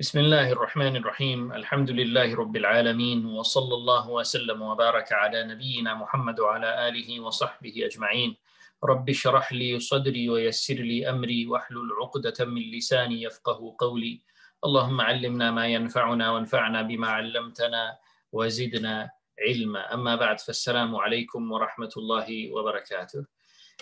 بسم الله الرحمن الرحيم الحمد لله رب العالمين وصلى الله وسلم وبارك على نبينا محمد وعلى آله وصحبه أجمعين رب اشرح لي صدري ويسر لي أمري واحلل عقدة من لساني يفقه قولي اللهم علمنا ما ينفعنا وانفعنا بما علمتنا وزدنا علما أما بعد فالسلام عليكم ورحمة الله وبركاته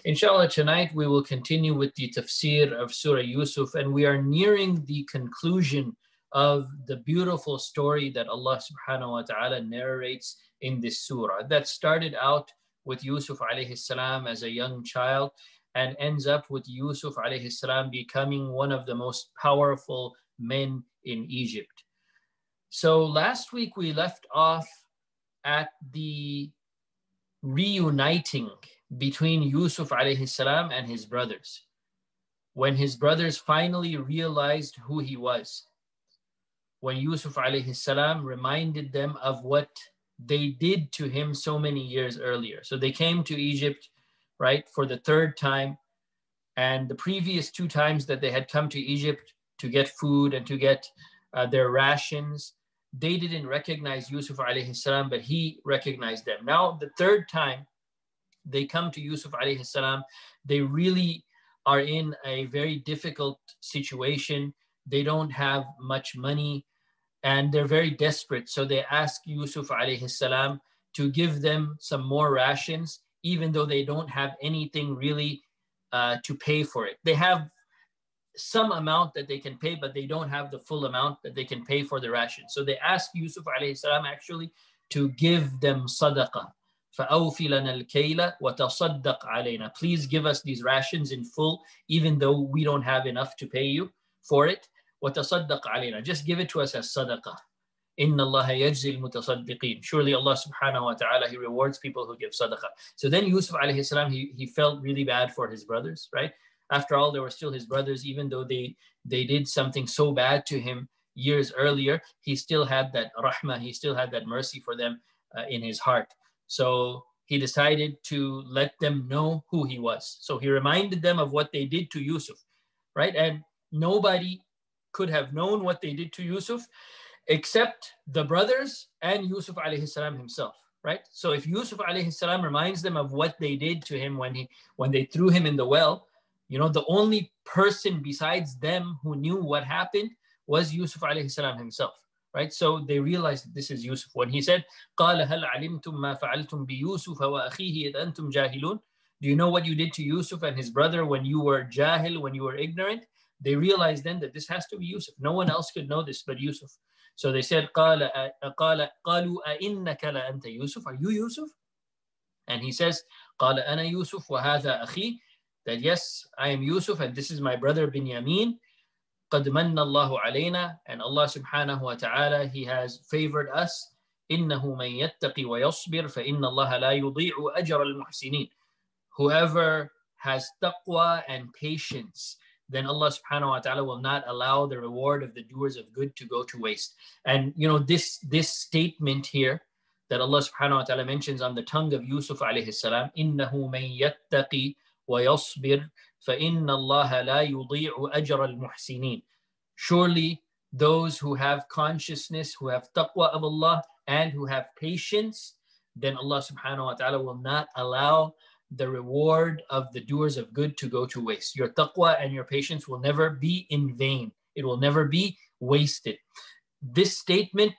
Inshallah, tonight we will continue with the tafsir of Surah Yusuf, and we are nearing the conclusion of the beautiful story that Allah subhanahu wa ta'ala narrates in this surah that started out with Yusuf alayhi salam as a young child and ends up with Yusuf alayhi salam becoming one of the most powerful men in Egypt. So last week we left off at the reuniting between Yusuf alayhi salam and his brothers when his brothers finally realized who he was when Yusuf alayhi salam reminded them of what they did to him so many years earlier. So they came to Egypt, right, for the third time. And the previous two times that they had come to Egypt to get food and to get uh, their rations, they didn't recognize Yusuf alayhi salam, but he recognized them. Now, the third time they come to Yusuf alayhi salam, they really are in a very difficult situation They don't have much money and they're very desperate. So they ask Yusuf alayhi salam to give them some more rations, even though they don't have anything really uh, to pay for it. They have some amount that they can pay, but they don't have the full amount that they can pay for the ration. So they ask Yusuf alayhi salam actually to give them sadaqah. فَأَوْفِ لَنَا الْكَيْلَ وَتَصَدَّقْ عَلَيْنَا Please give us these rations in full, even though we don't have enough to pay you for it. وَتَصَدَّقْ عَلَيْنَا Just give it to us as sadaqah. إِنَّ اللَّهَ يَجْزِي الْمُتَصَدِّقِينَ Surely Allah subhanahu wa ta'ala, He rewards people who give sadaqah. So then Yusuf alayhi salam, he, he felt really bad for his brothers, right? After all, they were still his brothers, even though they, they did something so bad to him years earlier, he still had that rahmah, he still had that mercy for them uh, in his heart. So he decided to let them know who he was. So he reminded them of what they did to Yusuf, right? And nobody could have known what they did to Yusuf except the brothers and Yusuf alayhi salam himself, right? So if Yusuf alayhi salam reminds them of what they did to him when he when they threw him in the well, you know, the only person besides them who knew what happened was Yusuf alayhi salam himself, right? So they realized that this is Yusuf. When he said, قَالَ هَلْ عَلِمْتُم مَا فَعَلْتُم بِيُوسُفَ وَأَخِيهِ إِذْ أَنْتُمْ جَاهِلُونَ Do you know what you did to Yusuf and his brother when you were jahil, when you were ignorant? They realized then that this has to be Yusuf. No one else could know this but Yusuf. So they said, قال, قال, قالوا أئنك لأنت يوسف? Are you Yusuf? And he says, قال أنا يوسف وهذا أخي. That yes, I am Yusuf and this is my brother Binyamin. قد من الله علينا and Allah subhanahu wa ta'ala he has favored us إنه من يتقي ويصبر فإن الله لا يضيع أجر المحسنين whoever has taqwa and patience then Allah subhanahu wa ta'ala will not allow the reward of the doers of good to go to waste. And you know, this this statement here that Allah subhanahu wa ta'ala mentions on the tongue of Yusuf alayhi salam, إِنَّهُ مَن يَتَّقِي وَيَصْبِرْ فَإِنَّ اللَّهَ لَا يُضِيعُ أَجْرَ الْمُحْسِنِينَ Surely those who have consciousness, who have taqwa of Allah, and who have patience, then Allah subhanahu wa ta'ala will not allow the reward of the doers of good to go to waste. Your taqwa and your patience will never be in vain. It will never be wasted. This statement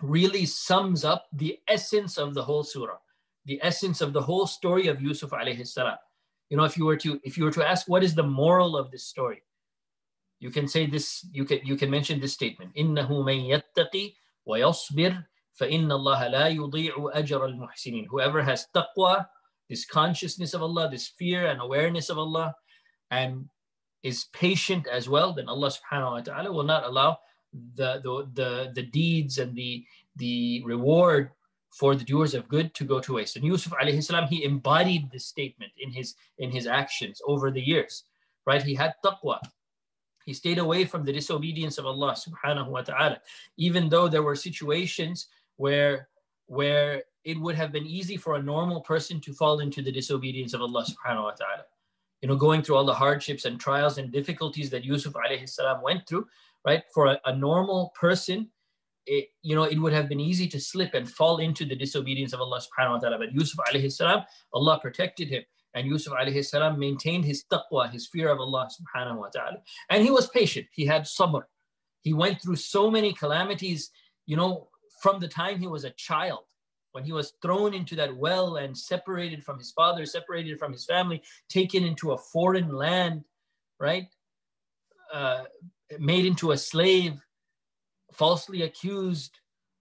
really sums up the essence of the whole surah, the essence of the whole story of Yusuf alayhi salam. You know, if you were to if you were to ask what is the moral of this story, you can say this. You can you can mention this statement: إنه من يتقي ويصبر فإن الله لا يضيع أجر المحسنين. Whoever has taqwa this consciousness of Allah, this fear and awareness of Allah, and is patient as well, then Allah subhanahu wa ta'ala will not allow the, the, the, the deeds and the, the reward for the doers of good to go to waste. And Yusuf alayhi salam, he embodied this statement in his, in his actions over the years, right? He had taqwa. He stayed away from the disobedience of Allah subhanahu wa ta'ala, even though there were situations where, where it would have been easy for a normal person to fall into the disobedience of Allah subhanahu wa ta'ala. you know, going through all the hardships and trials and difficulties that Yusuf alayhi salam went through, right? For a, a normal person, it, you know, it would have been easy to slip and fall into the disobedience of Allah subhanahu wa ta'ala. But Yusuf alayhi salam, Allah protected him. And Yusuf alayhi salam maintained his taqwa, his fear of Allah subhanahu wa ta'ala. And he was patient. He had sabr. He went through so many calamities, you know, from the time he was a child when he was thrown into that well and separated from his father, separated from his family, taken into a foreign land, right? Uh, made into a slave, falsely accused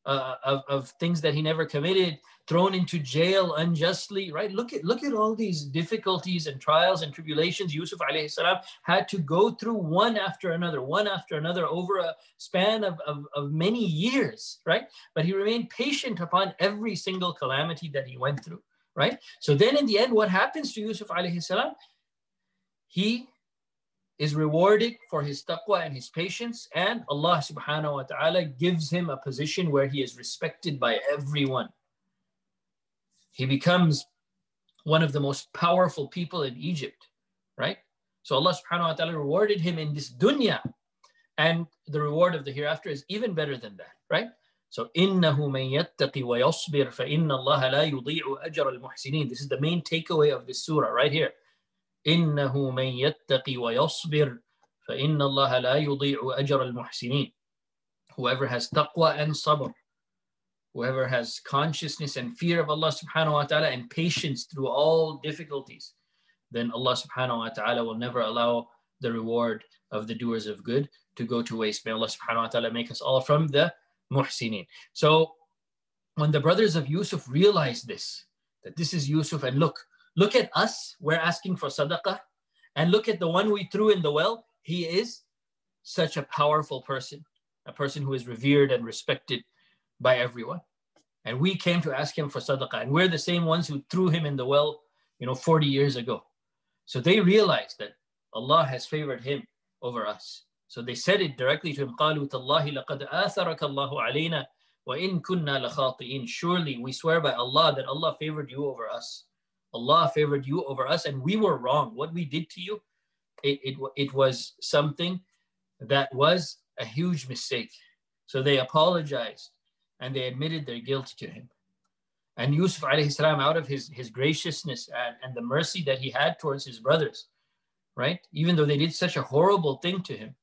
uh, of, of things that he never committed, thrown into jail unjustly, right? Look at look at all these difficulties and trials and tribulations Yusuf alayhi salam had to go through one after another, one after another over a span of, of, of many years, right? But he remained patient upon every single calamity that he went through, right? So then in the end, what happens to Yusuf alayhi salam? He is rewarded for his taqwa and his patience, and Allah subhanahu wa ta'ala gives him a position where he is respected by everyone he becomes one of the most powerful people in Egypt, right? So Allah subhanahu wa ta'ala rewarded him in this dunya. And the reward of the hereafter is even better than that, right? So إِنَّهُ مَن يَتَّقِ وَيَصْبِرْ فَإِنَّ اللَّهَ لَا يُضِيعُ أَجْرَ الْمُحْسِنِينَ This is the main takeaway of this surah right here. إِنَّهُ مَن يَتَّقِ وَيَصْبِرْ فَإِنَّ اللَّهَ لَا يُضِيعُ أَجْرَ الْمُحْسِنِينَ Whoever has taqwa and sabr, whoever has consciousness and fear of Allah subhanahu wa ta'ala and patience through all difficulties, then Allah subhanahu wa ta'ala will never allow the reward of the doers of good to go to waste. May Allah subhanahu wa ta'ala make us all from the muhsinin. So when the brothers of Yusuf realized this, that this is Yusuf, and look, look at us, we're asking for sadaqah, and look at the one we threw in the well, he is such a powerful person, a person who is revered and respected by everyone. And we came to ask him for sadaqah. And we're the same ones who threw him in the well, you know, 40 years ago. So they realized that Allah has favored him over us. So they said it directly to him, قَالُوا تَاللَّهِ لَقَدْ آثَرَكَ اللَّهُ عَلَيْنَا وَإِن كُنَّا لَخَاطِئِينَ Surely we swear by Allah that Allah favored you over us. Allah favored you over us and we were wrong. What we did to you, it, it, it was something that was a huge mistake. So they apologized and they admitted their guilt to him. And Yusuf alayhi salam, out of his, his graciousness and, and the mercy that he had towards his brothers, right? Even though they did such a horrible thing to him,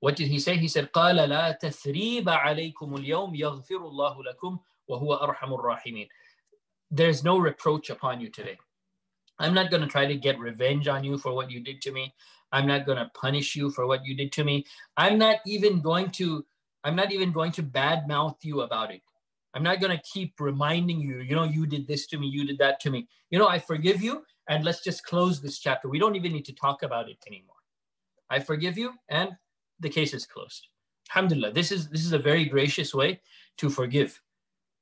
what did he say? He said, قال لا تثريب عليكم اليوم يغفر الله لكم وهو أرحم الراحمين. there's no reproach upon you today. I'm not going to try to get revenge on you for what you did to me. I'm not going to punish you for what you did to me. I'm not even going to I'm not even going to badmouth you about it. I'm not going to keep reminding you, you know, you did this to me, you did that to me. You know, I forgive you, and let's just close this chapter. We don't even need to talk about it anymore. I forgive you, and the case is closed. Alhamdulillah. This is this is a very gracious way to forgive.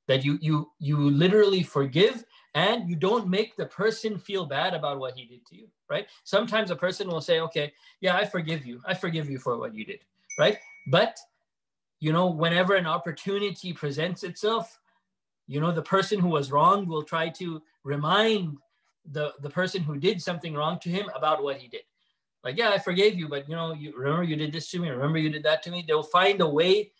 That you you you literally forgive and you don't make the person feel bad about what he did to you, right? Sometimes a person will say, okay, yeah, I forgive you. I forgive you for what you did, right? But you know, whenever an opportunity presents itself, you know, the person who was wrong will try to remind the, the person who did something wrong to him about what he did. Like, yeah, I forgave you, but you know, you remember you did this to me, remember you did that to me. They'll find a way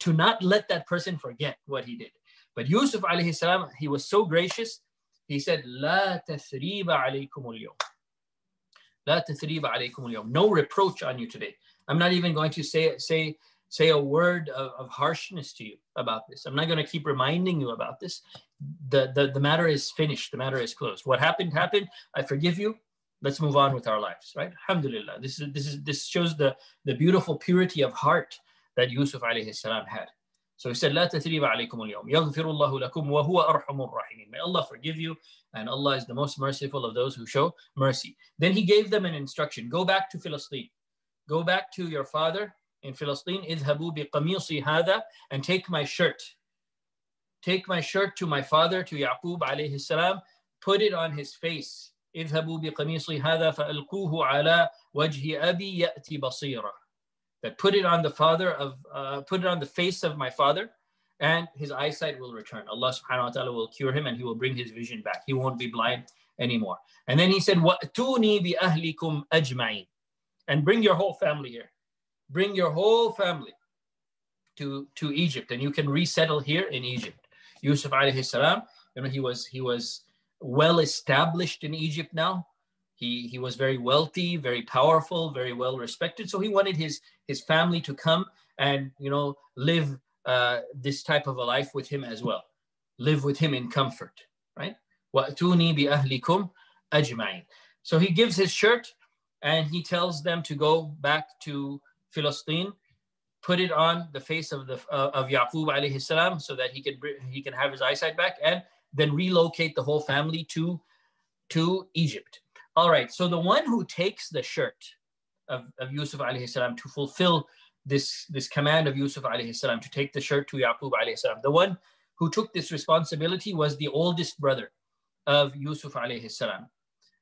to not let that person forget what he did. But Yusuf alayhi salam, he was so gracious. He said, La tathriba. La tathriba. No reproach on you today. I'm not even going to say, say, say a word of, of harshness to you about this. I'm not going to keep reminding you about this. The, the, the matter is finished. The matter is closed. What happened, happened. I forgive you let's move on with our lives right alhamdulillah this is this is this shows the the beautiful purity of heart that yusuf alayhi salam had So he said, لا تثريب عليكم اليوم يغفر الله لكم وهو أرحم الراحمين. May Allah forgive you and Allah is the most merciful of those who show mercy. Then he gave them an instruction. Go back to Philistine. Go back to your father in Philistine, اذهبوا بقميصي هذا and take my shirt. Take my shirt to my father, to Yaqub alayhi salam, put it on his face. اذهبوا بقميصي هذا فألقوه على وجه أبي يأتي بصيرا. that put it on the father of uh, put it on the face of my father and his eyesight will return. Allah subhanahu wa ta'ala will cure him and he will bring his vision back. He won't be blind anymore. And then he said "Tuni bi ahlikum ajma'in. And bring your whole family here. Bring your whole family to to egypt and you can resettle here in egypt. Yusuf alayhi salam you know he was he was well established in egypt now. He, he was very wealthy, very powerful, very well respected. So he wanted his, his family to come and, you know, live uh, this type of a life with him as well. Live with him in comfort, right? وَأْتُونِي بِأَهْلِكُمْ أَجْمَعِينَ So he gives his shirt and he tells them to go back to Philistine, put it on the face of the uh, of Yaqub alayhi salam so that he can he can have his eyesight back and then relocate the whole family to to Egypt. All right, so the one who takes the shirt of, of Yusuf alayhi salam to fulfill this, this command of Yusuf alayhi salam to take the shirt to Yaqub alayhi salam, the one who took this responsibility was the oldest brother of Yusuf alayhi salam.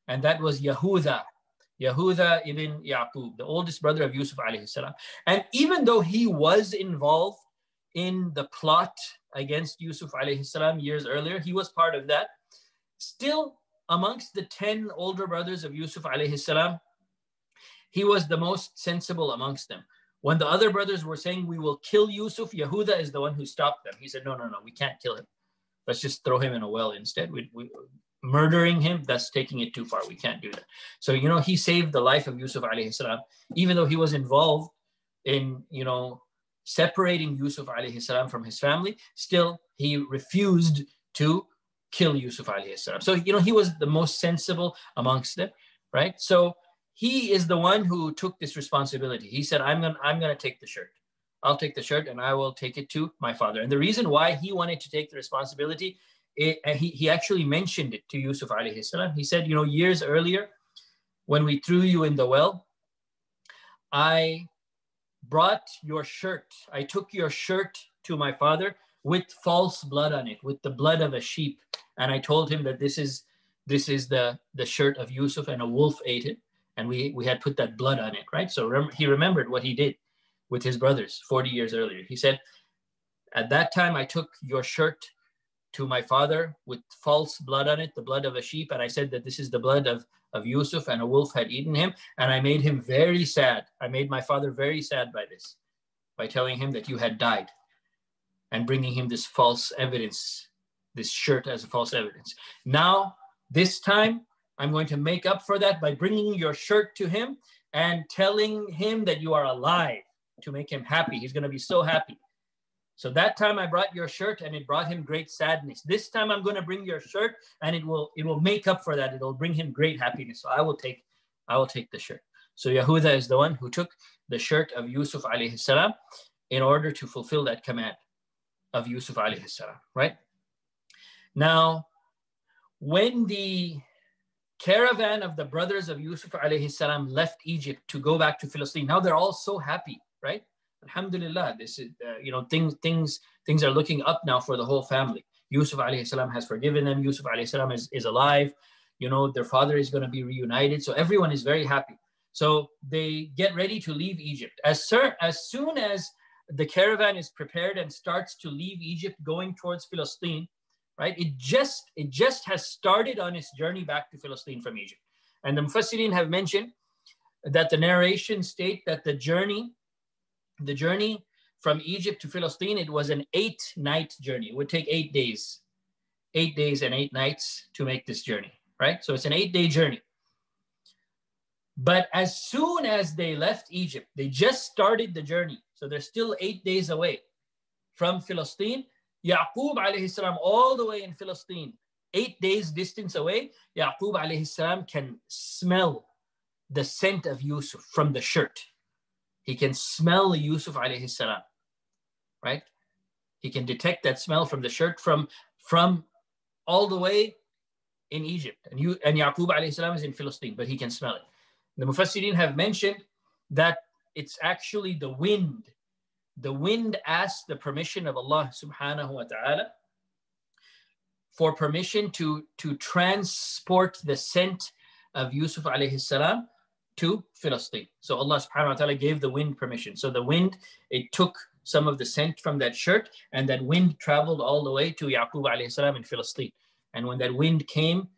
And that was Yahuda, Yahuda ibn Yaqub, the oldest brother of Yusuf alayhi salam. And even though he was involved in the plot against Yusuf alayhi salam years earlier, he was part of that. Still, amongst the 10 older brothers of Yusuf alayhi salam, he was the most sensible amongst them. When the other brothers were saying, we will kill Yusuf, Yehuda is the one who stopped them. He said, no, no, no, we can't kill him. Let's just throw him in a well instead. We, we, murdering him, that's taking it too far. We can't do that. So, you know, he saved the life of Yusuf alayhi salam, even though he was involved in, you know, separating Yusuf alayhi salam from his family, still he refused to kill Yusuf alayhi salam. So, you know, he was the most sensible amongst them, right? So he is the one who took this responsibility. He said, I'm gonna, I'm gonna take the shirt. I'll take the shirt and I will take it to my father. And the reason why he wanted to take the responsibility, it, he, he actually mentioned it to Yusuf alayhi salam. He said, you know, years earlier, when we threw you in the well, I brought your shirt. I took your shirt to my father with false blood on it, with the blood of a sheep. And I told him that this is this is the, the shirt of Yusuf and a wolf ate it. And we, we had put that blood on it, right? So rem- he remembered what he did with his brothers 40 years earlier. He said, At that time, I took your shirt to my father with false blood on it, the blood of a sheep. And I said that this is the blood of, of Yusuf and a wolf had eaten him. And I made him very sad. I made my father very sad by this, by telling him that you had died and bringing him this false evidence, this shirt as a false evidence. Now, this time, I'm going to make up for that by bringing your shirt to him and telling him that you are alive to make him happy. He's going to be so happy. So that time I brought your shirt and it brought him great sadness. This time I'm going to bring your shirt and it will it will make up for that. It'll bring him great happiness. So I will take I will take the shirt. So Yahuda is the one who took the shirt of Yusuf alayhi salam in order to fulfill that command of Yusuf alayhi salam, right? Now, when the caravan of the brothers of Yusuf alayhi salam left Egypt to go back to Philistine, now they're all so happy, right? Alhamdulillah, this is, uh, you know, things, things, things are looking up now for the whole family. Yusuf alayhi salam has forgiven them. Yusuf alayhi salam is, is alive. You know, their father is going to be reunited. So everyone is very happy. So they get ready to leave Egypt. As, sir, as soon as the caravan is prepared and starts to leave Egypt going towards Philistine, right? It just it just has started on its journey back to Philistine from Egypt. And the Mufassirin have mentioned that the narration state that the journey, the journey from Egypt to Philistine, it was an eight night journey. It would take eight days, eight days and eight nights to make this journey, right? So it's an eight day journey. But as soon as they left Egypt, they just started the journey. So they're still eight days away from Philistine. Yaqub alayhi salam, all the way in Philistine, eight days distance away, Yaqub alayhi salam can smell the scent of Yusuf from the shirt. He can smell Yusuf alayhi salam, right? He can detect that smell from the shirt from, from all the way in Egypt. And, you, and Yaqub alayhi salam is in Philistine, but he can smell it. The Mufassirin have mentioned that it's actually the wind. The wind asked the permission of Allah subhanahu wa ta'ala for permission to, to transport the scent of Yusuf alayhi salam to Philistine. So Allah subhanahu wa ta'ala gave the wind permission. So the wind, it took some of the scent from that shirt and that wind traveled all the way to Yaqub alayhi salam in Philistine. And when that wind came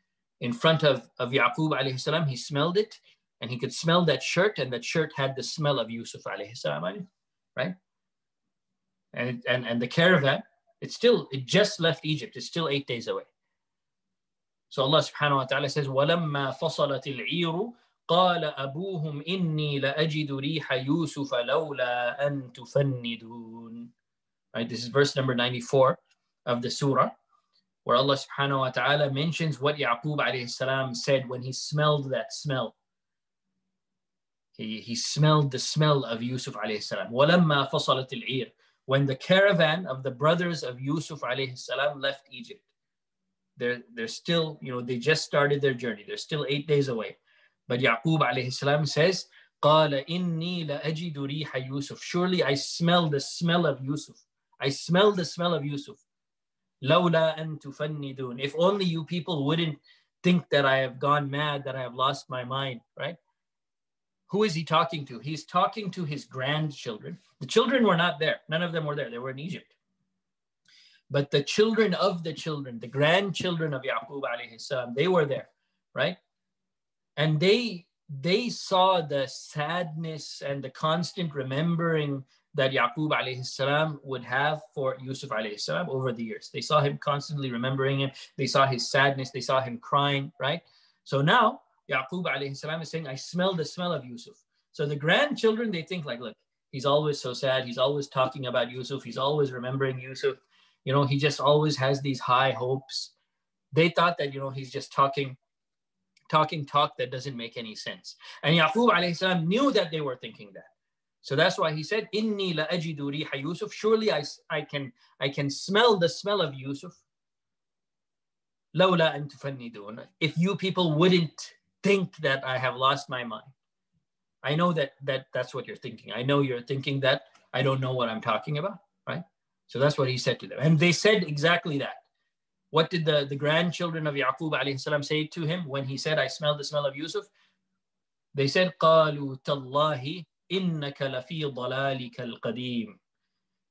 in front of, of Yaqub alayhi salam. He smelled it and he could smell that shirt and that shirt had the smell of Yusuf alayhi salam, right? And, and, and the caravan, it's still, it just left Egypt. It's still eight days away. So Allah subhanahu wa ta'ala says, وَلَمَّا فَصَلَتِ الْعِيرُ قال أبوهم إني لأجد ريح يوسف لولا أن تفندون Right, this is verse number 94 of the surah, where Allah subhanahu wa ta'ala mentions what Yaqub alayhi salam said when he smelled that smell. He, he smelled the smell of Yusuf alayhi salam. وَلَمَّا فَصَلَتِ الْعِيرُ When the caravan of the brothers of Yusuf alayhi salam left Egypt, they're, they're still, you know, they just started their journey. They're still eight days away. But Yaqub alayhi salam says, قال إني لأجد ريح يوسف. Surely I smell the smell of Yusuf. I smell the smell of Yusuf. لولا أن تفندون. If only you people wouldn't think that I have gone mad, that I have lost my mind, right? Who is he talking to? He's talking to his grandchildren. The children were not there. None of them were there. They were in Egypt. But the children of the children, the grandchildren of Yaqub alayhi salam, they were there, right? and they they saw the sadness and the constant remembering that Yaqub alayhi salam would have for Yusuf alayhi salam over the years. They saw him constantly remembering him. They saw his sadness. They saw him crying, right? So now Yaqub alayhi salam is saying, I smell the smell of Yusuf. So the grandchildren, they think like, look, he's always so sad. He's always talking about Yusuf. He's always remembering Yusuf. You know, he just always has these high hopes. They thought that, you know, he's just talking talking talk that doesn't make any sense. And Yaqub alayhi salam knew that they were thinking that. So that's why he said, Inni la ajidu riha Yusuf. Surely I, I, can, I can smell the smell of Yusuf. Lawla an. If you people wouldn't think that I have lost my mind. I know that, that that's what you're thinking. I know you're thinking that I don't know what I'm talking about, right? So that's what he said to them. And they said exactly that. What did the, the grandchildren of Yaqub alayhi salam say to him when he said, I smell the smell of Yusuf? They said, قَالُوا تَاللَّهِ إِنَّكَ لَفِي ضَلَالِكَ الْقَدِيمِ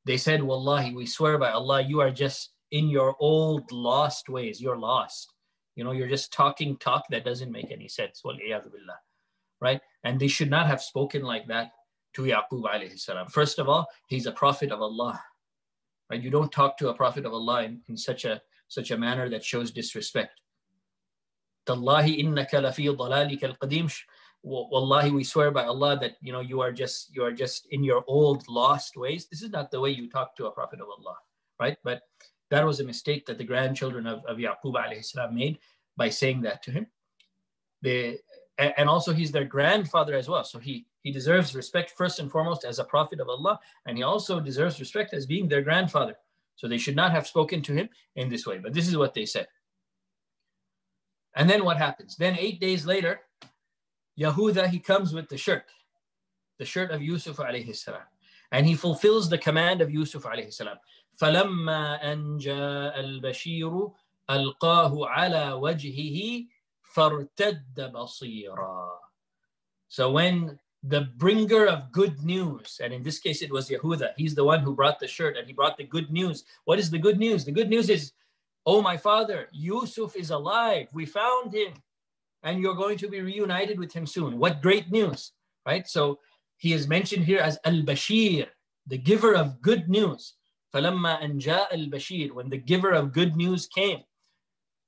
They said, Wallahi, we swear by Allah, you are just in your old lost ways. You're lost. You know, you're just talking talk that doesn't make any sense. Well, billah. Right? And they should not have spoken like that to Yaqub alayhi salam. First of all, he's a prophet of Allah. Right? You don't talk to a prophet of Allah in, in such a such a manner that shows disrespect. Tallahi innaka. Wallahi, we swear by Allah that you know you are just you are just in your old lost ways. This is not the way you talk to a prophet of Allah, right? But that was a mistake that the grandchildren of, of Yaqub salam made by saying that to him. They, and also he's their grandfather as well. So he he deserves respect first and foremost as a prophet of Allah, and he also deserves respect as being their grandfather. So they should not have spoken to him in this way. But this is what they said. And then what happens? Then eight days later, Yahuda, he comes with the shirt, the shirt of Yusuf alayhi salam. And he fulfills the command of Yusuf alayhi salam. فَلَمَّا أَنْ جَاءَ الْبَشِيرُ أَلْقَاهُ عَلَى وَجْهِهِ فَارْتَدَّ بَصِيرًا So when the bringer of good news. And in this case, it was Yehuda. He's the one who brought the shirt and he brought the good news. What is the good news? The good news is, oh, my father, Yusuf is alive. We found him and you're going to be reunited with him soon. What great news, right? So he is mentioned here as Al Bashir, the giver of good news. فلما أن جاء البشير when the giver of good news came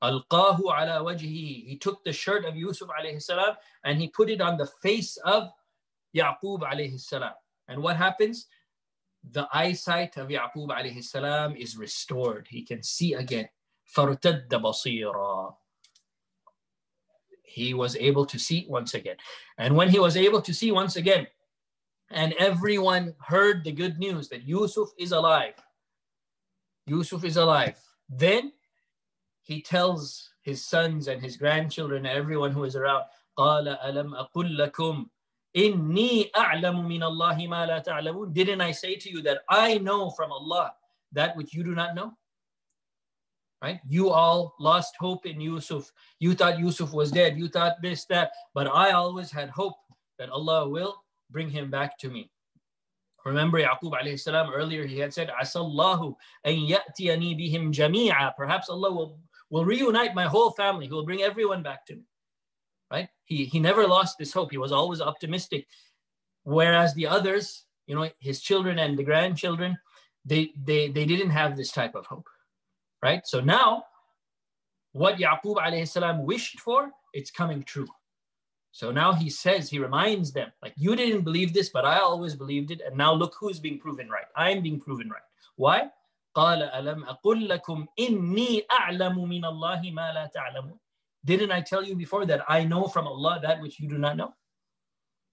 ألقاه على وجهه he took the shirt of Yusuf alayhi salam and he put it on the face of Yaqub alayhi salam. And what happens? The eyesight of Yaqub alayhi salam is restored. He can see again. فَارْتَدَّ بَصِيرًا He was able to see once again. And when he was able to see once again, and everyone heard the good news that Yusuf is alive, Yusuf is alive, then he tells his sons and his grandchildren and everyone who is around, قال ألم أقل لكم Inni a'lamu min Allahi ma la ta'lamun. Didn't I say to you that I know from Allah that which you do not know? Right? You all lost hope in Yusuf. You thought Yusuf was dead. You thought this, that. But I always had hope that Allah will bring him back to me. Remember Yaqub alayhi salam earlier he had said, Asallahu an ya'tiyani bihim jami'a. Perhaps Allah will, will reunite my whole family. He will bring everyone back to me. Right? He, he never lost this hope. He was always optimistic. Whereas the others, you know, his children and the grandchildren, they, they, they didn't have this type of hope. Right? So now, what Yaqub alayhi salam wished for, it's coming true. So now he says, he reminds them, like, you didn't believe this, but I always believed it. And now look who's being proven right. I'm being proven right. Why? Didn't I tell you before that I know from Allah that which you do not know?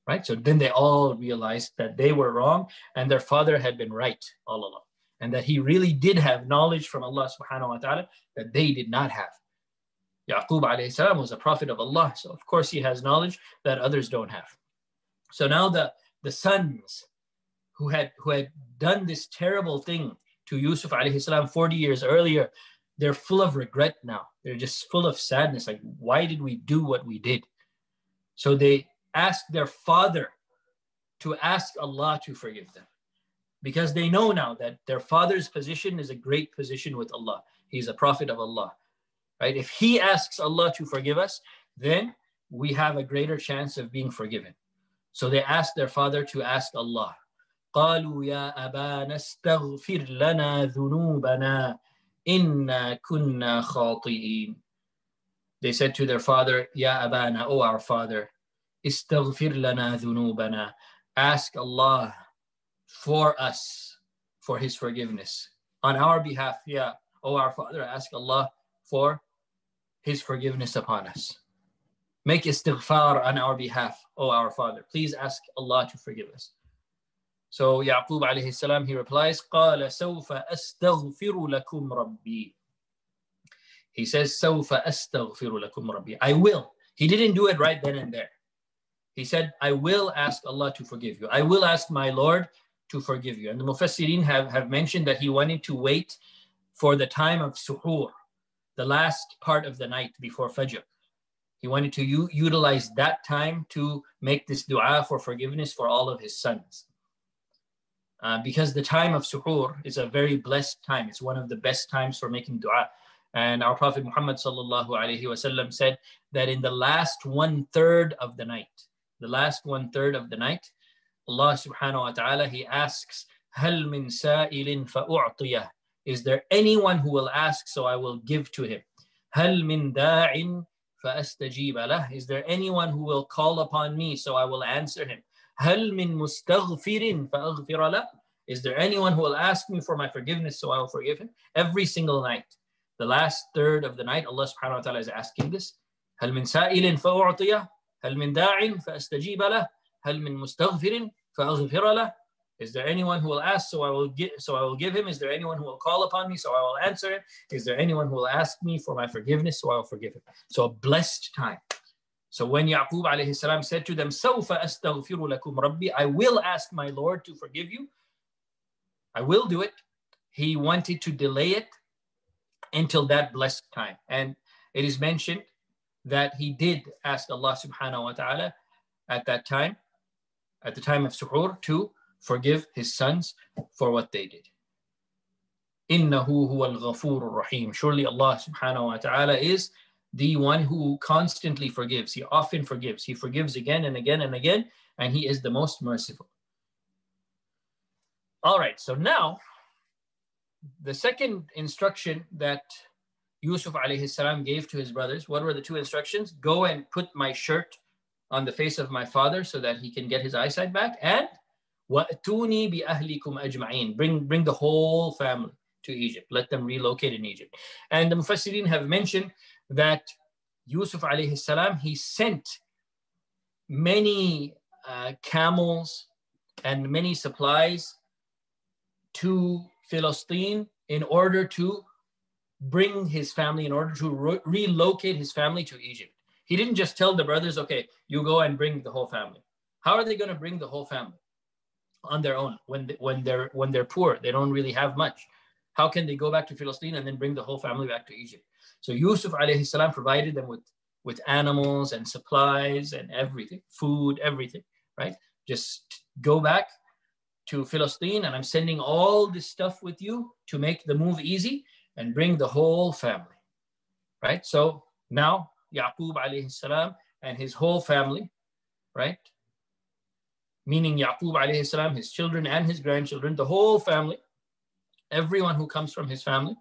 Right? So then they all realized that they were wrong and their father had been right all along. And that he really did have knowledge from Allah subhanahu wa ta'ala that they did not have. Yaqub alayhi salam was a prophet of Allah. So of course he has knowledge that others don't have. So now the, the sons who had who had done this terrible thing to Yusuf alayhi salam 40 years earlier, they're full of regret now. They're just full of sadness. Like, why did we do what we did? So they asked their father to ask Allah to forgive them because they know now that their father's position is a great position with Allah. He's a prophet of Allah right? If he asks Allah to forgive us, then we have a greater chance of being forgiven. So they asked their father to ask Allah. قالوا يا أبانا استغفر لنا ذنوبنا إنا كنا خاطئين. They said to their father, Ya Abana, O our father, استغفر لنا ذنوبنا. Ask Allah for us, for his forgiveness. On our behalf, yeah, O our father, ask Allah for his forgiveness upon us. Make istighfar on our behalf, O our Father. Please ask Allah to forgive us. So Yaqub alayhi salam, he replies, قَالَ سَوْفَ أَسْتَغْفِرُ لَكُمْ رَبِّي He says, سَوْفَ أَسْتَغْفِرُ لَكُمْ رَبِّي I will. He didn't do it right then and there. He said, I will ask Allah to forgive you. I will ask my Lord to forgive you. And the Mufassirin have, have mentioned that he wanted to wait for the time of suhoor, the last part of the night before Fajr. He wanted to u- utilize that time to make this dua for forgiveness for all of his sons. Uh, because the time of suhoor is a very blessed time. It's one of the best times for making dua. And our Prophet Muhammad sallallahu alaihi wasallam said that in the last one third of the night, the last one third of the night, Allah subhanahu wa ta'ala, He asks, هل من سائل فأعطيه is there anyone who will ask, so I will give to him? هل من داع فأستجيب له? Is there anyone who will call upon me, so I will answer him? هل من مستغفر فأغفر له? Is there anyone who will ask me for my forgiveness, so I will forgive him? Every single night, the last third of the night, Allah subhanahu wa ta'ala is asking this. هل من سائل فأعطيه؟ هل من داع فأستجيب له؟ هل من مستغفر فأغفر له? is there anyone who will ask? So I will give. So I will give him. Is there anyone who will call upon me? So I will answer him. Is there anyone who will ask me for my forgiveness? So I will forgive him. So a blessed time. So when Yaqub alayhi salam said to them, "Sawfa astaghfiru lakum Rabbi," I will ask my Lord to forgive you. I will do it. He wanted to delay it until that blessed time, and it is mentioned that he did ask Allah subhanahu wa taala at that time, at the time of suhoor, to forgive his sons for what they did. Innahu huwa al rahim. Surely Allah subhanahu wa ta'ala is the one who constantly forgives. He often forgives. He forgives again and again and again, and he is the most merciful. All right, so now the second instruction that Yusuf alayhi salam gave to his brothers, what were the two instructions? Go and put my shirt on the face of my father so that he can get his eyesight back, and وَأْتُونِي بِأَهْلِكُمْ أَجْمَعِينَ Bring, bring the whole family to Egypt. Let them relocate in Egypt. And the Mufassirin have mentioned that Yusuf alayhi salam, he sent many uh, camels and many supplies to Philistine in order to bring his family, in order to re- relocate his family to Egypt. He didn't just tell the brothers, okay, you go and bring the whole family. How are they going to bring the whole family? On their own when they, when they're when they're poor they don't really have much how can they go back to Palestine and then bring the whole family back to Egypt so Yusuf alayhi salam provided them with with animals and supplies and everything food everything right just go back to Palestine and I'm sending all this stuff with you to make the move easy and bring the whole family right? So now Yaqub alayhi salam and his whole family, right? Meaning Yaqub alayhi salam, his children and his grandchildren, the whole family, everyone who comes from his family,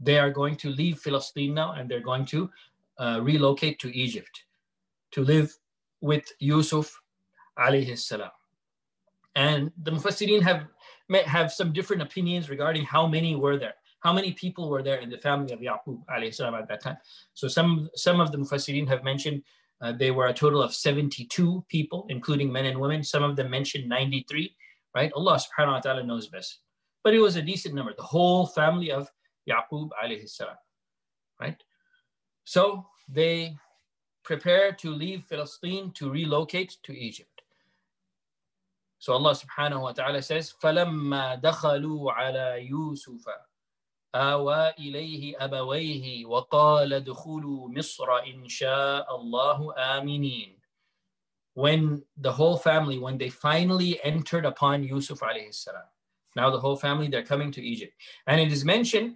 they are going to leave Philistine now and they're going to uh, relocate to Egypt to live with Yusuf alayhi salam. And the Mufassirin have, have some different opinions regarding how many were there how many people were there in the family of Yaqub alayhi salam at that time. So some, some of the Mufassirin have mentioned uh, they were a total of 72 people, including men and women. Some of them mentioned 93, right? Allah subhanahu wa ta'ala knows best. But it was a decent number, the whole family of Yaqub alayhi salam, right? So they prepare to leave Palestine to relocate to Egypt. So Allah subhanahu wa ta'ala says, فَلَمَّا دَخَلُوا عَلَى يُوسُفَ آوى إليه أبويه وقال ادخلوا مصر إن شاء الله آمنين when the whole family when they finally entered upon Yusuf alayhi salam now the whole family they're coming to Egypt and it is mentioned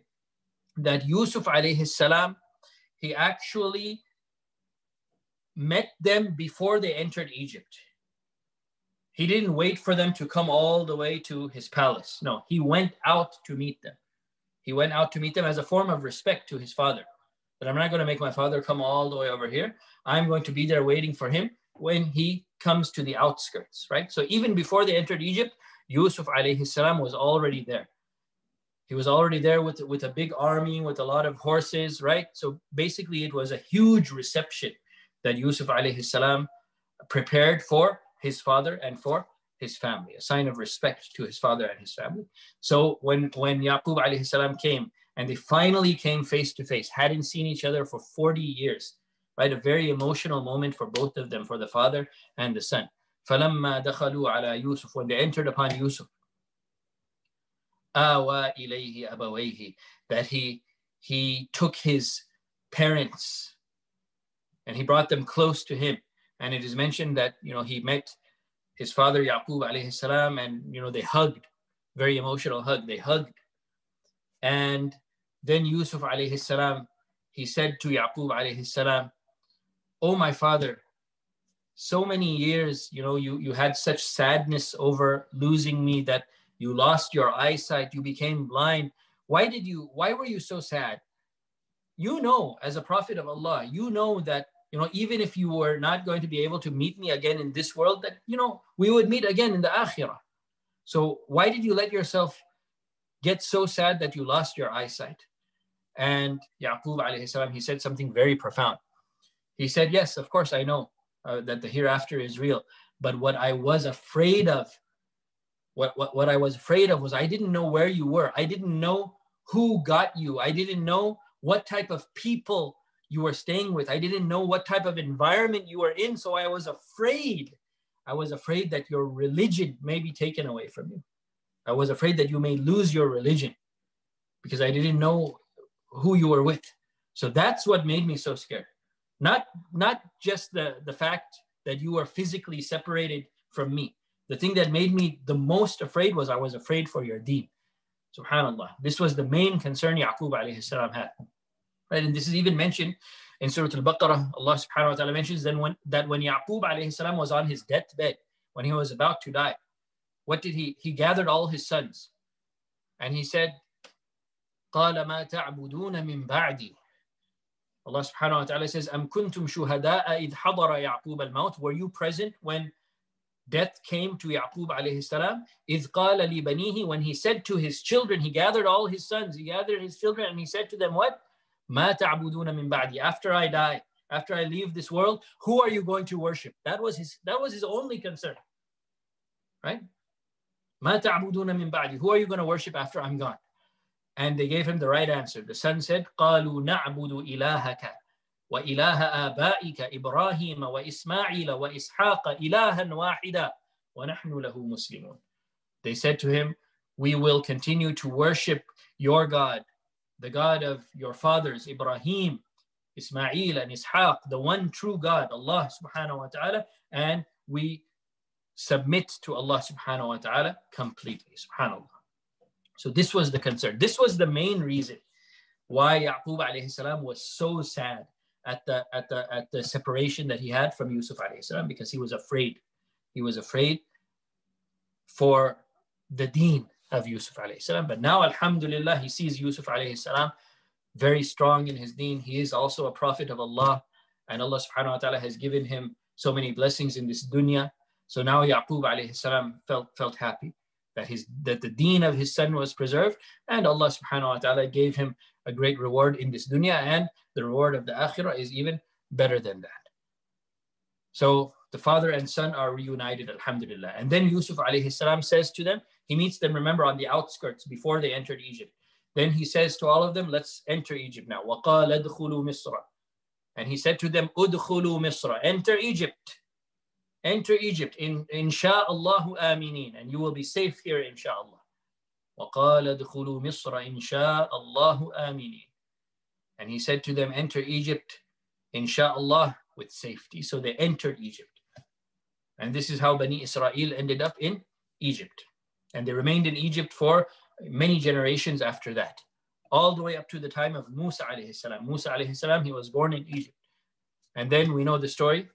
that Yusuf alayhi salam he actually met them before they entered Egypt he didn't wait for them to come all the way to his palace no he went out to meet them he went out to meet them as a form of respect to his father. That I'm not going to make my father come all the way over here. I'm going to be there waiting for him when he comes to the outskirts, right? So even before they entered Egypt, Yusuf alayhi salam was already there. He was already there with, with a big army, with a lot of horses, right? So basically, it was a huge reception that Yusuf alayhi salam prepared for his father and for his family, a sign of respect to his father and his family. So when, when Yaqub alayhi salam came and they finally came face to face, hadn't seen each other for 40 years, right? A very emotional moment for both of them, for the father and the son. فَلَمَّا دَخَلُوا عَلَى يُوسُف When they entered upon Yusuf, آوَى إِلَيْهِ أَبَوَيْهِ That he, he took his parents and he brought them close to him. And it is mentioned that, you know, he met his father Yaqub alayhi salam, and you know they hugged, very emotional hug. They hugged, and then Yusuf alayhi salam, he said to Yaqub alayhi salam, "Oh my father, so many years, you know, you you had such sadness over losing me that you lost your eyesight, you became blind. Why did you? Why were you so sad? You know, as a prophet of Allah, you know that you know, even if you were not going to be able to meet me again in this world, that, you know, we would meet again in the akhirah. So why did you let yourself get so sad that you lost your eyesight? And Yaqub alayhi salam, he said something very profound. He said, yes, of course, I know uh, that the hereafter is real. But what I was afraid of, what, what, what I was afraid of was I didn't know where you were. I didn't know who got you. I didn't know what type of people you were staying with. I didn't know what type of environment you were in. So I was afraid. I was afraid that your religion may be taken away from you. I was afraid that you may lose your religion because I didn't know who you were with. So that's what made me so scared. Not, not just the, the fact that you were physically separated from me. The thing that made me the most afraid was I was afraid for your deen. Subhanallah. This was the main concern Yaqub alayhi salam had. Right? And this is even mentioned in Surah Al-Baqarah. Allah subhanahu wa ta'ala mentions then when, that when Yaqub alayhi salam was on his deathbed, when he was about to die, what did he? He gathered all his sons and he said, قال ما تعبدون من بعدي Allah subhanahu wa ta'ala says, أم كنتم شهداء إذ حضر يعقوب الموت Were you present when death came to Yaqub alayhi salam? إذ قال لبنيه When he said to his children, he gathered all his sons, he gathered his children and he said to them what? ما تعبدون من بعدي after I die after I leave this world who are you going to worship that was his that was his only concern right ما تعبدون من بعدي who are you going to worship after I'm gone and they gave him the right answer the son said قالوا نعبد إلهك وإله آبائك إبراهيم وإسماعيل وإسحاق إلها واحدا ونحن له مسلمون they said to him we will continue to worship your God the God of your fathers, Ibrahim, Ismail, and Ishaq, the one true God, Allah subhanahu wa ta'ala, and we submit to Allah subhanahu wa ta'ala completely. Subhanallah. So this was the concern. This was the main reason why Yaqub alayhi salam was so sad at the, at, the, at the separation that he had from Yusuf alayhi salam because he was afraid. He was afraid for the deen of Yusuf alayhi salam. But now, alhamdulillah, he sees Yusuf alayhi salam very strong in his deen. He is also a prophet of Allah. And Allah subhanahu wa ta'ala has given him so many blessings in this dunya. So now Yaqub alayhi salam felt, felt happy that his that the deen of his son was preserved. And Allah subhanahu wa ta'ala gave him a great reward in this dunya. And the reward of the akhirah is even better than that. So the father and son are reunited, alhamdulillah. And then Yusuf alayhi salam says to them, he meets them, remember, on the outskirts before they entered Egypt. Then he says to all of them, let's enter Egypt now. وَقَالَ ادْخُلُوا مِصْرَ And he said to them, ادْخُلُوا مِصْرَ Enter Egypt. Enter Egypt, in, insha'Allahu aminin. And you will be safe here, insha'Allah. وَقَالَ ادْخُلُوا مِصْرَ insha'Allahu aminin. And he said to them, enter Egypt, insha'Allah, with safety. So they entered Egypt. And this is how Bani Israel ended up in Egypt. And they remained in Egypt for many generations after that, all the way up to the time of Musa alayhi salam. Musa alayhi salam, he was born in Egypt. And then we know the story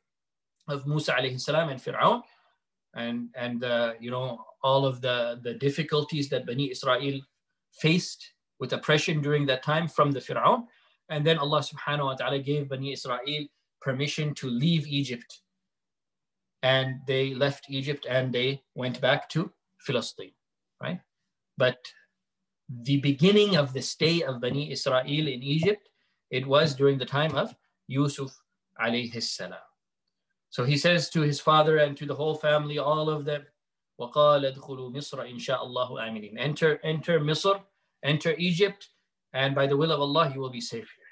of Musa alayhi salam and Fir'aun and, and uh, you know, all of the, the difficulties that Bani Israel faced with oppression during that time from the Fir'aun. And then Allah subhanahu wa ta'ala gave Bani Israel permission to leave Egypt. And they left Egypt and they went back to Philistine, right? But the beginning of the stay of Bani Israel in Egypt, it was during the time of Yusuf alayhi salam. So he says to his father and to the whole family, all of them, وَقَالَ ادْخُلُوا مِصْرَ إِنْ شَاءَ اللَّهُ آمِنِينَ Enter, enter Misr, enter Egypt, and by the will of Allah, you will be safe here.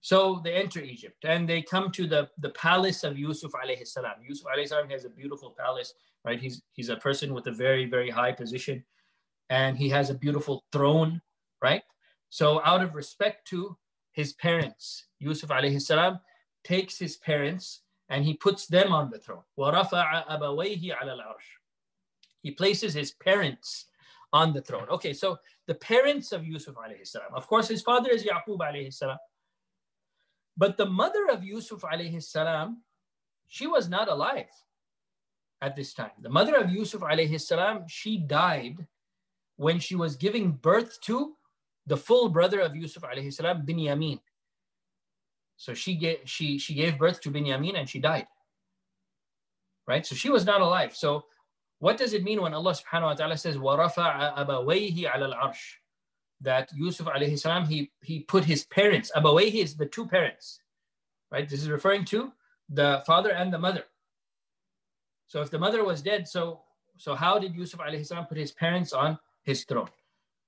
So they enter Egypt and they come to the, the palace of Yusuf alayhi salam. Yusuf alayhi salam has a beautiful palace, right? He's, he's a person with a very, very high position and he has a beautiful throne, right? So out of respect to his parents, Yusuf alayhi salam takes his parents and he puts them on the throne. He places his parents on the throne. Okay, so the parents of Yusuf alayhi salam. Of course, his father is Yaqub alayhi salam. But the mother of Yusuf alayhi salam, she was not alive at this time. The mother of Yusuf alayhi salam, she died when she was giving birth to the full brother of Yusuf alayhi salam, Binyamin. So she gave, she, she gave birth to Binyamin and she died. Right? So she was not alive. So what does it mean when Allah subhanahu wa ta'ala says, وَرَفَعَ أَبَوَيْهِ عَلَى الْعَرْشِ that Yusuf alayhi salam, he, he put his parents, Abawayhi is the two parents, right? This is referring to the father and the mother. So if the mother was dead, so, so how did Yusuf salam put his parents on his throne?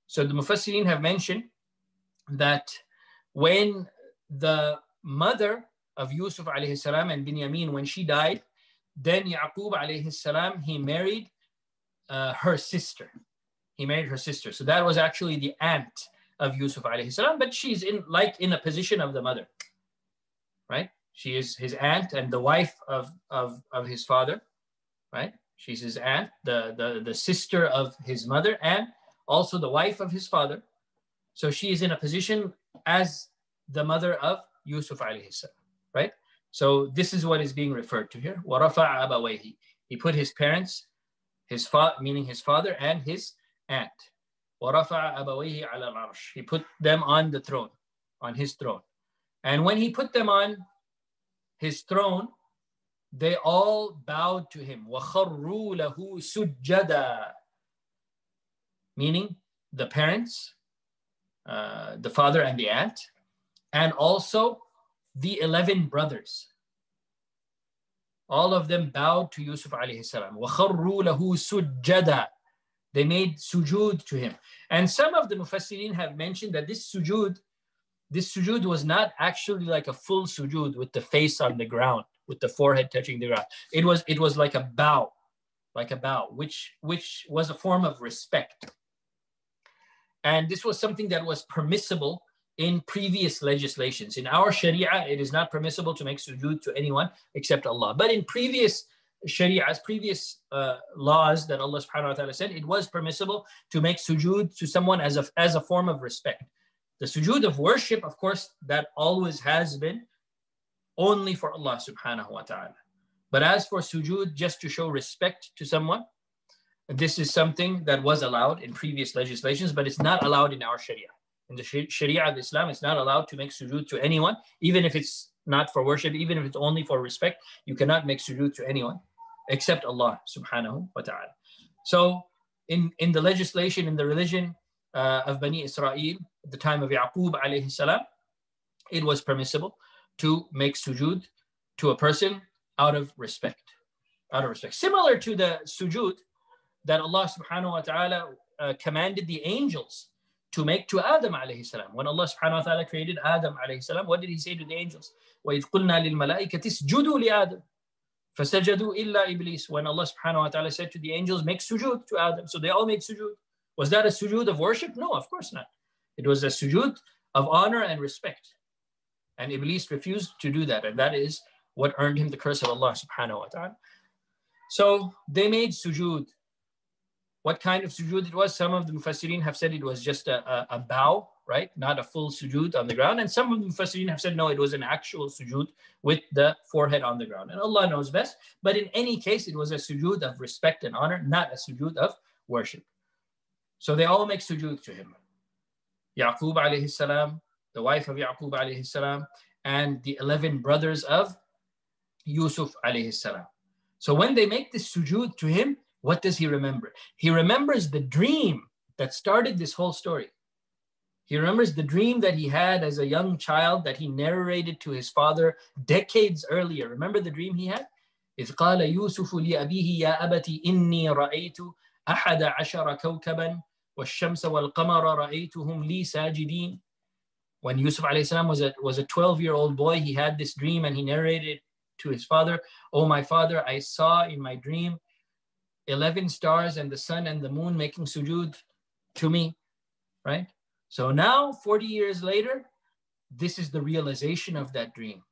So the Mufassirin have mentioned that when the mother of Yusuf salam and Binyamin, when she died, then Yaqub salam, he married uh, her sister he married her sister. So that was actually the aunt of Yusuf salam, but she's in like in a position of the mother, right? She is his aunt and the wife of, of, of his father, right? She's his aunt, the, the, the sister of his mother, and also the wife of his father. So she is in a position as the mother of Yusuf alayhi salam, right? So this is what is being referred to here. He put his parents, his father, meaning his father and his aunt. وَرَفَعَ أَبَوَيْهِ عَلَى الْعَرْشِ He put them on the throne, on his throne. And when he put them on his throne, they all bowed to him. وَخَرُّوا لَهُ سُجَّدًا Meaning the parents, uh, the father and the aunt, and also the 11 brothers. All of them bowed to Yusuf alayhi salam. وَخَرُّوا لَهُ سُجَّدًا they made sujud to him. And some of the mufassirin have mentioned that this sujud, this sujud was not actually like a full sujud with the face on the ground, with the forehead touching the ground. It was it was like a bow, like a bow, which which was a form of respect. And this was something that was permissible in previous legislations. In our Sharia, it is not permissible to make sujud to anyone except Allah. But in previous Sharia's previous uh, laws that Allah subhanahu wa ta'ala said, it was permissible to make sujood to someone as a, as a form of respect. The sujood of worship, of course, that always has been only for Allah subhanahu wa ta'ala. But as for sujood, just to show respect to someone, this is something that was allowed in previous legislations, but it's not allowed in our Sharia. In the Sharia of Islam, it's not allowed to make sujood to anyone, even if it's not for worship, even if it's only for respect. You cannot make sujood to anyone except Allah subhanahu wa ta'ala. So in, in the legislation, in the religion uh, of Bani Israel, at the time of Yaqub alayhi salam, it was permissible to make sujood to a person out of respect. Out of respect. Similar to the sujood that Allah subhanahu wa ta'ala uh, commanded the angels to make to Adam alayhi salam. When Allah subhanahu wa ta'ala created Adam alayhi salam, what did he say to the angels? وَإِذْ قُلْنَا لِلْمَلَائِكَةِ اسْجُدُوا لِآدَمَ فَسَجَدُوا إِلَّا إِبْلِيسَ When Allah subhanahu wa ta'ala said to the angels, make sujood to Adam. So they all made sujood. Was that a sujood of worship? No, of course not. It was a sujood of honor and respect. And Iblis refused to do that. And that is what earned him the curse of Allah subhanahu wa ta'ala. So they made sujood. What kind of sujood it was? Some of the mufassirin have said it was just a, a, a bow, right? Not a full sujood on the ground. And some of the mufassirin have said no, it was an actual sujood with the forehead on the ground. And Allah knows best. But in any case, it was a sujood of respect and honor, not a sujood of worship. So they all make sujood to him. Yaqub alayhi salam, the wife of Yaqub alayhi salam, and the 11 brothers of Yusuf alayhi salam. So when they make this sujood to him, what does he remember? He remembers the dream that started this whole story. He remembers the dream that he had as a young child that he narrated to his father decades earlier. Remember the dream he had? إذ قال يوسف لأبيه يا أبت إني رأيت أحد عشر كوكبا والشمس والقمر رأيتهم لي ساجدين when Yusuf salam was a, was a 12 year old boy, he had this dream and he narrated to his father, Oh, my father, I saw in my dream 11 stars and the sun and the moon making sujood to me, right? So now, 40 years later, this is the realization of that dream.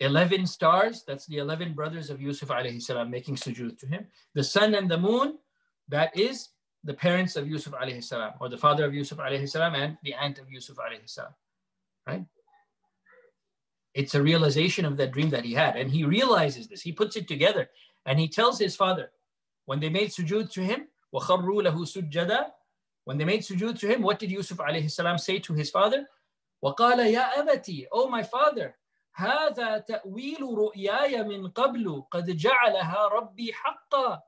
11 stars, that's the 11 brothers of Yusuf alayhi making sujood to him. The sun and the moon, that is the parents of Yusuf alayhi salam, or the father of Yusuf alayhi salam and the aunt of Yusuf alayhi salam, right? It's a realization of that dream that he had. And he realizes this, he puts it together and he tells his father, when they made sujood to him, وَخَرُّوا لَهُ سُجَّدًا When they made sujood to him, what did Yusuf alayhi salam say to his father? وَقَالَ يَا أَبَتِي Oh my father, هذا تأويل رؤياي من قبل قد جعلها ربي حقا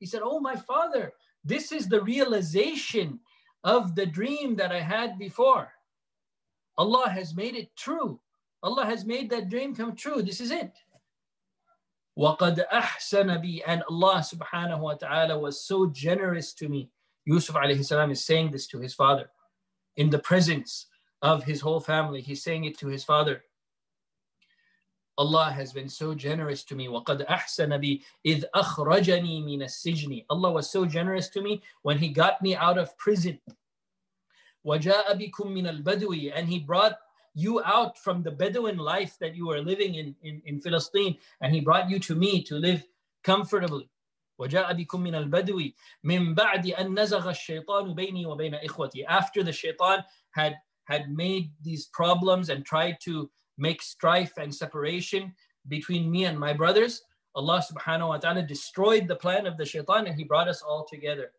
He said, Oh my father, this is the realization of the dream that I had before. Allah has made it true. Allah has made that dream come true. This is it. وَقَدْ أَحْسَنَ بِي And Allah subhanahu wa ta'ala was so generous to me. Yusuf alayhi salam is saying this to his father in the presence of his whole family. He's saying it to his father. Allah has been so generous to me. وَقَدْ أَحْسَنَ بِي إِذْ أَخْرَجَنِي مِنَ السِّجْنِ Allah was so generous to me when He got me out of prison. وَجَاءَ بِكُم مِّنَ الْبَدْوِ And He brought you out from the Bedouin life that you were living in, in, in Philistine and He brought you to me to live comfortably. وجاء بكم من البدو من بعد أن نزغ الشيطان بيني وبين إخوتي after the shaitan had had made these problems and tried to make strife and separation between me and my brothers, Allah subhanahu wa ta'ala destroyed the plan of the shaitan and he brought us all together.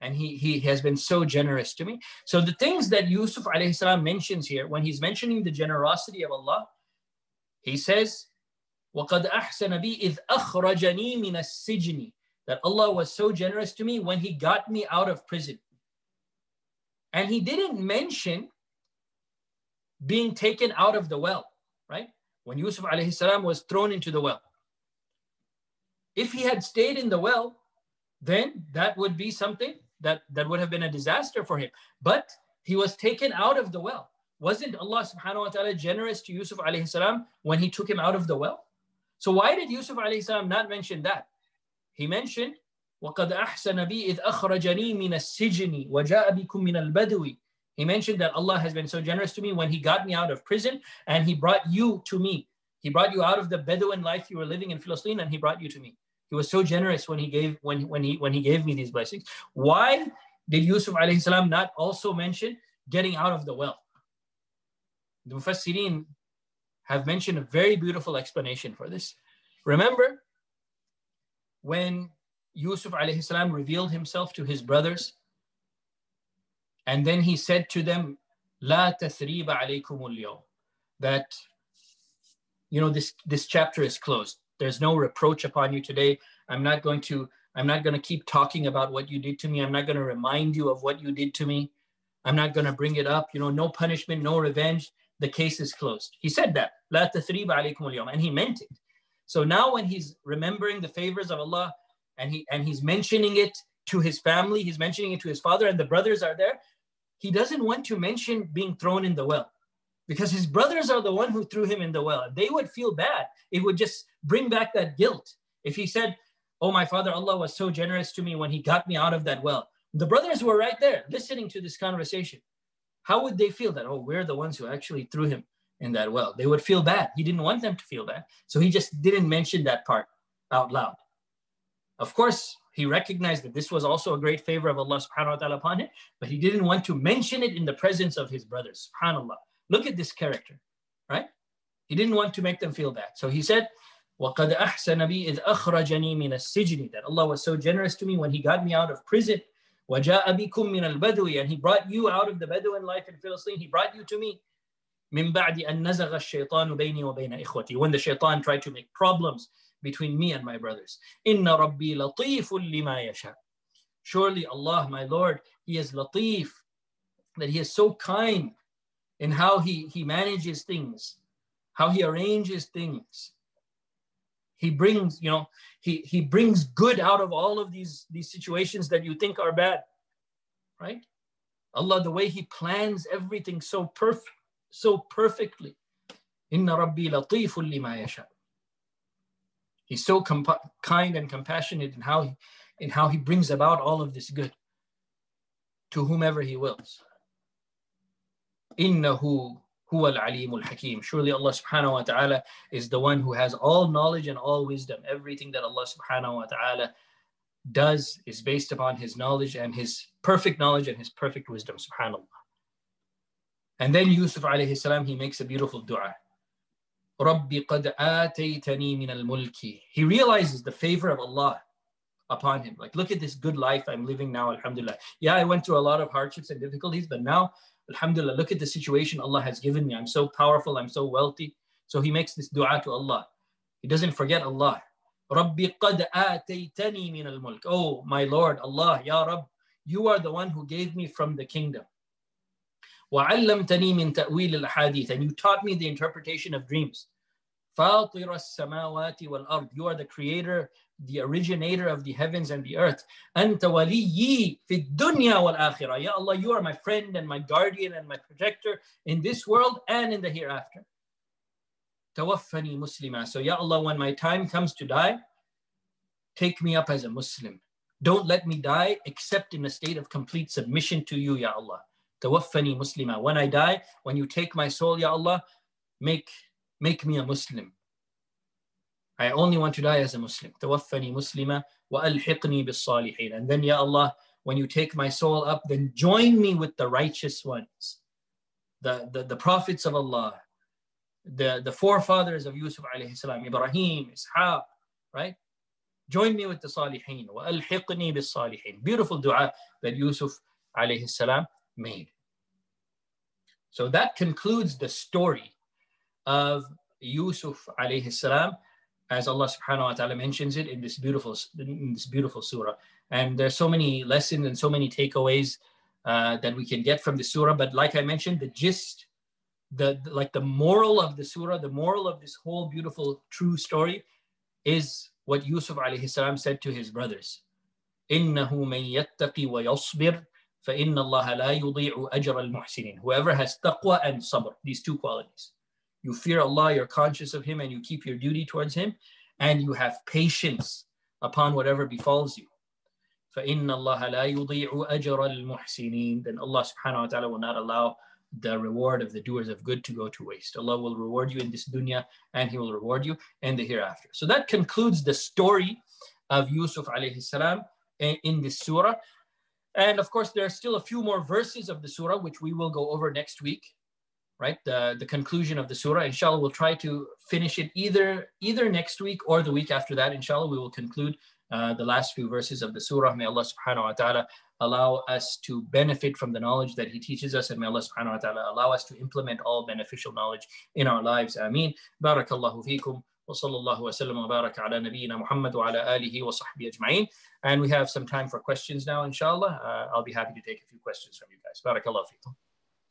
And he, he has been so generous to me. So the things that Yusuf alayhi salam mentions here, when he's mentioning the generosity of Allah, he says, وَقَدْ أَحْسَنَ بِي إِذْ أَخْرَجَنِي مِنَ السِّجْنِ That Allah was so generous to me when He got me out of prison. And He didn't mention being taken out of the well, right? When Yusuf alayhi salam was thrown into the well. If he had stayed in the well, then that would be something that, that would have been a disaster for him. But he was taken out of the well. Wasn't Allah subhanahu wa ta'ala generous to Yusuf alayhi salam when he took him out of the well? So why did Yusuf alayhi salam not mention that? He mentioned, وَقَدْ أَحْسَنَ بِي إِذْ أَخْرَجَنِي مِنَ السِّجْنِ وَجَاءَ بِكُم مِنَ الْبَدْوِ he mentioned that Allah has been so generous to me when He got me out of prison and He brought you to me. He brought you out of the Bedouin life you were living in Philistine and He brought you to me. He was so generous when He gave when when He when He gave me these blessings. Why did Yusuf alayhi salam not also mention getting out of the well? The Mufassirin have mentioned a very beautiful explanation for this. Remember when Yusuf alayhi salam revealed himself to his brothers and then he said to them, La tathriba alaykum al that you know this this chapter is closed. There's no reproach upon you today. I'm not going to I'm not going to keep talking about what you did to me. I'm not going to remind you of what you did to me. I'm not going to bring it up. You know, no punishment, no revenge. The case is closed. He said that. La alaykum al and he meant it. So now when he's remembering the favors of Allah and he and he's mentioning it to his family, he's mentioning it to his father and the brothers are there, he doesn't want to mention being thrown in the well because his brothers are the one who threw him in the well. They would feel bad. It would just bring back that guilt. If he said, Oh, my father, Allah was so generous to me when he got me out of that well. The brothers were right there listening to this conversation. How would they feel that, oh, we're the ones who actually threw him in that well? They would feel bad. He didn't want them to feel bad. So he just didn't mention that part out loud. Of course, he recognized that this was also a great favor of Allah subhanahu wa ta'ala upon him, but he didn't want to mention it in the presence of his brothers. Subhanallah. Look at this character, right? He didn't want to make them feel bad. So he said, وَقَدْ أَحْسَنَ بِي إِذْ أَخْرَجَنِي مِنَ السِّجْنِ That Allah was so generous to me when He got me out of prison. وَجَاءَ بِكُم مِنَ الْبَدْوِ And He brought you out of the Bedouin life in Palestine. He brought you to me. مِن بَعْدِ أَن نَزَغَ الشَّيْطَانُ بَيْنِي وَبَيْنَ إِخْوَتِي When the shaitan tried to make problems between me and my brothers. Inna Rabbi latiful lima yasha. Surely Allah, my Lord, He is latif, that He is so kind in how He, he manages things, how He arranges things. He brings, you know, he, he brings good out of all of these, these situations that you think are bad, right? Allah, the way He plans everything so perfect, so perfectly. Inna Rabbi latiful lima yasha. He's so comp- kind and compassionate in how he, in how he brings about all of this good to whomever he wills. Innahu huwa al-alimul hakim. Surely Allah subhanahu wa ta'ala is the one who has all knowledge and all wisdom. Everything that Allah subhanahu wa ta'ala does is based upon his knowledge and his perfect knowledge and his perfect wisdom, subhanAllah. And then Yusuf alayhi salam, he makes a beautiful dua. Rabbi qad ataytani min al-mulki. He realizes the favor of Allah upon him. Like, look at this good life I'm living now, alhamdulillah. Yeah, I went through a lot of hardships and difficulties, but now, alhamdulillah, look at the situation Allah has given me. I'm so powerful, I'm so wealthy. So he makes this dua to Allah. He doesn't forget Allah. Rabbi qad ataytani min al-mulk. Oh, my Lord, Allah, Ya Rabb, you are the one who gave me from the kingdom. وعلمتني من تأويل الأحاديث and you taught me the interpretation of dreams فاطر السماوات والأرض you are the creator the originator of the heavens and the earth أنت وليي في الدنيا والآخرة Ya Allah you are my friend and my guardian and my protector in this world and in the hereafter توفني مسلما so Ya Allah when my time comes to die take me up as a Muslim don't let me die except in a state of complete submission to you Ya Allah Tawaffani Muslima. When I die, when you take my soul, Ya Allah, make, make me a Muslim. I only want to die as a Muslim. Tawaffani Muslima wa alhiqni bis salihin. And then, Ya Allah, when you take my soul up, then join me with the righteous ones, the, the, the prophets of Allah, the, the forefathers of Yusuf alayhi salam, Ibrahim, Ishaq, right? Join me with the salihin. Wa alhiqni. Beautiful dua that Yusuf alayhi salam made. So that concludes the story of Yusuf alayhi salam, as Allah subhanahu wa ta'ala mentions it in this beautiful in this beautiful surah. And there's so many lessons and so many takeaways uh, that we can get from the surah. But like I mentioned, the gist, the, the like the moral of the surah, the moral of this whole beautiful true story is what Yusuf alayhi salam said to his brothers. إِنَّهُ مَن يَتَّقِي وَيَصْبِرْ فَإِنَّ اللَّهَ لَا يُضِيعُ أَجْرَ الْمُحْسِنِينَ Whoever has taqwa and sabr, these two qualities. You fear Allah, you're conscious of Him, and you keep your duty towards Him, and you have patience upon whatever befalls you. فَإِنَّ اللَّهَ لَا يُضِيعُ أَجْرَ الْمُحْسِنِينَ Then Allah subhanahu wa ta'ala will not allow the reward of the doers of good to go to waste. Allah will reward you in this dunya and He will reward you in the hereafter. So that concludes the story of Yusuf alayhi salam in this surah. And of course, there are still a few more verses of the surah, which we will go over next week, right? The, the conclusion of the surah. Inshallah, we'll try to finish it either, either next week or the week after that. Inshallah, we will conclude uh, the last few verses of the surah. May Allah subhanahu wa ta'ala allow us to benefit from the knowledge that He teaches us, and may Allah subhanahu wa ta'ala allow us to implement all beneficial knowledge in our lives. Ameen. Barakallahu feekum. وصلى الله وسلم وبارك على نبينا محمد وعلى آله وصحبه أجمعين. And we have some time for questions now, inshallah. Uh, I'll be happy to take a few questions from you guys. بارك الله فيكم.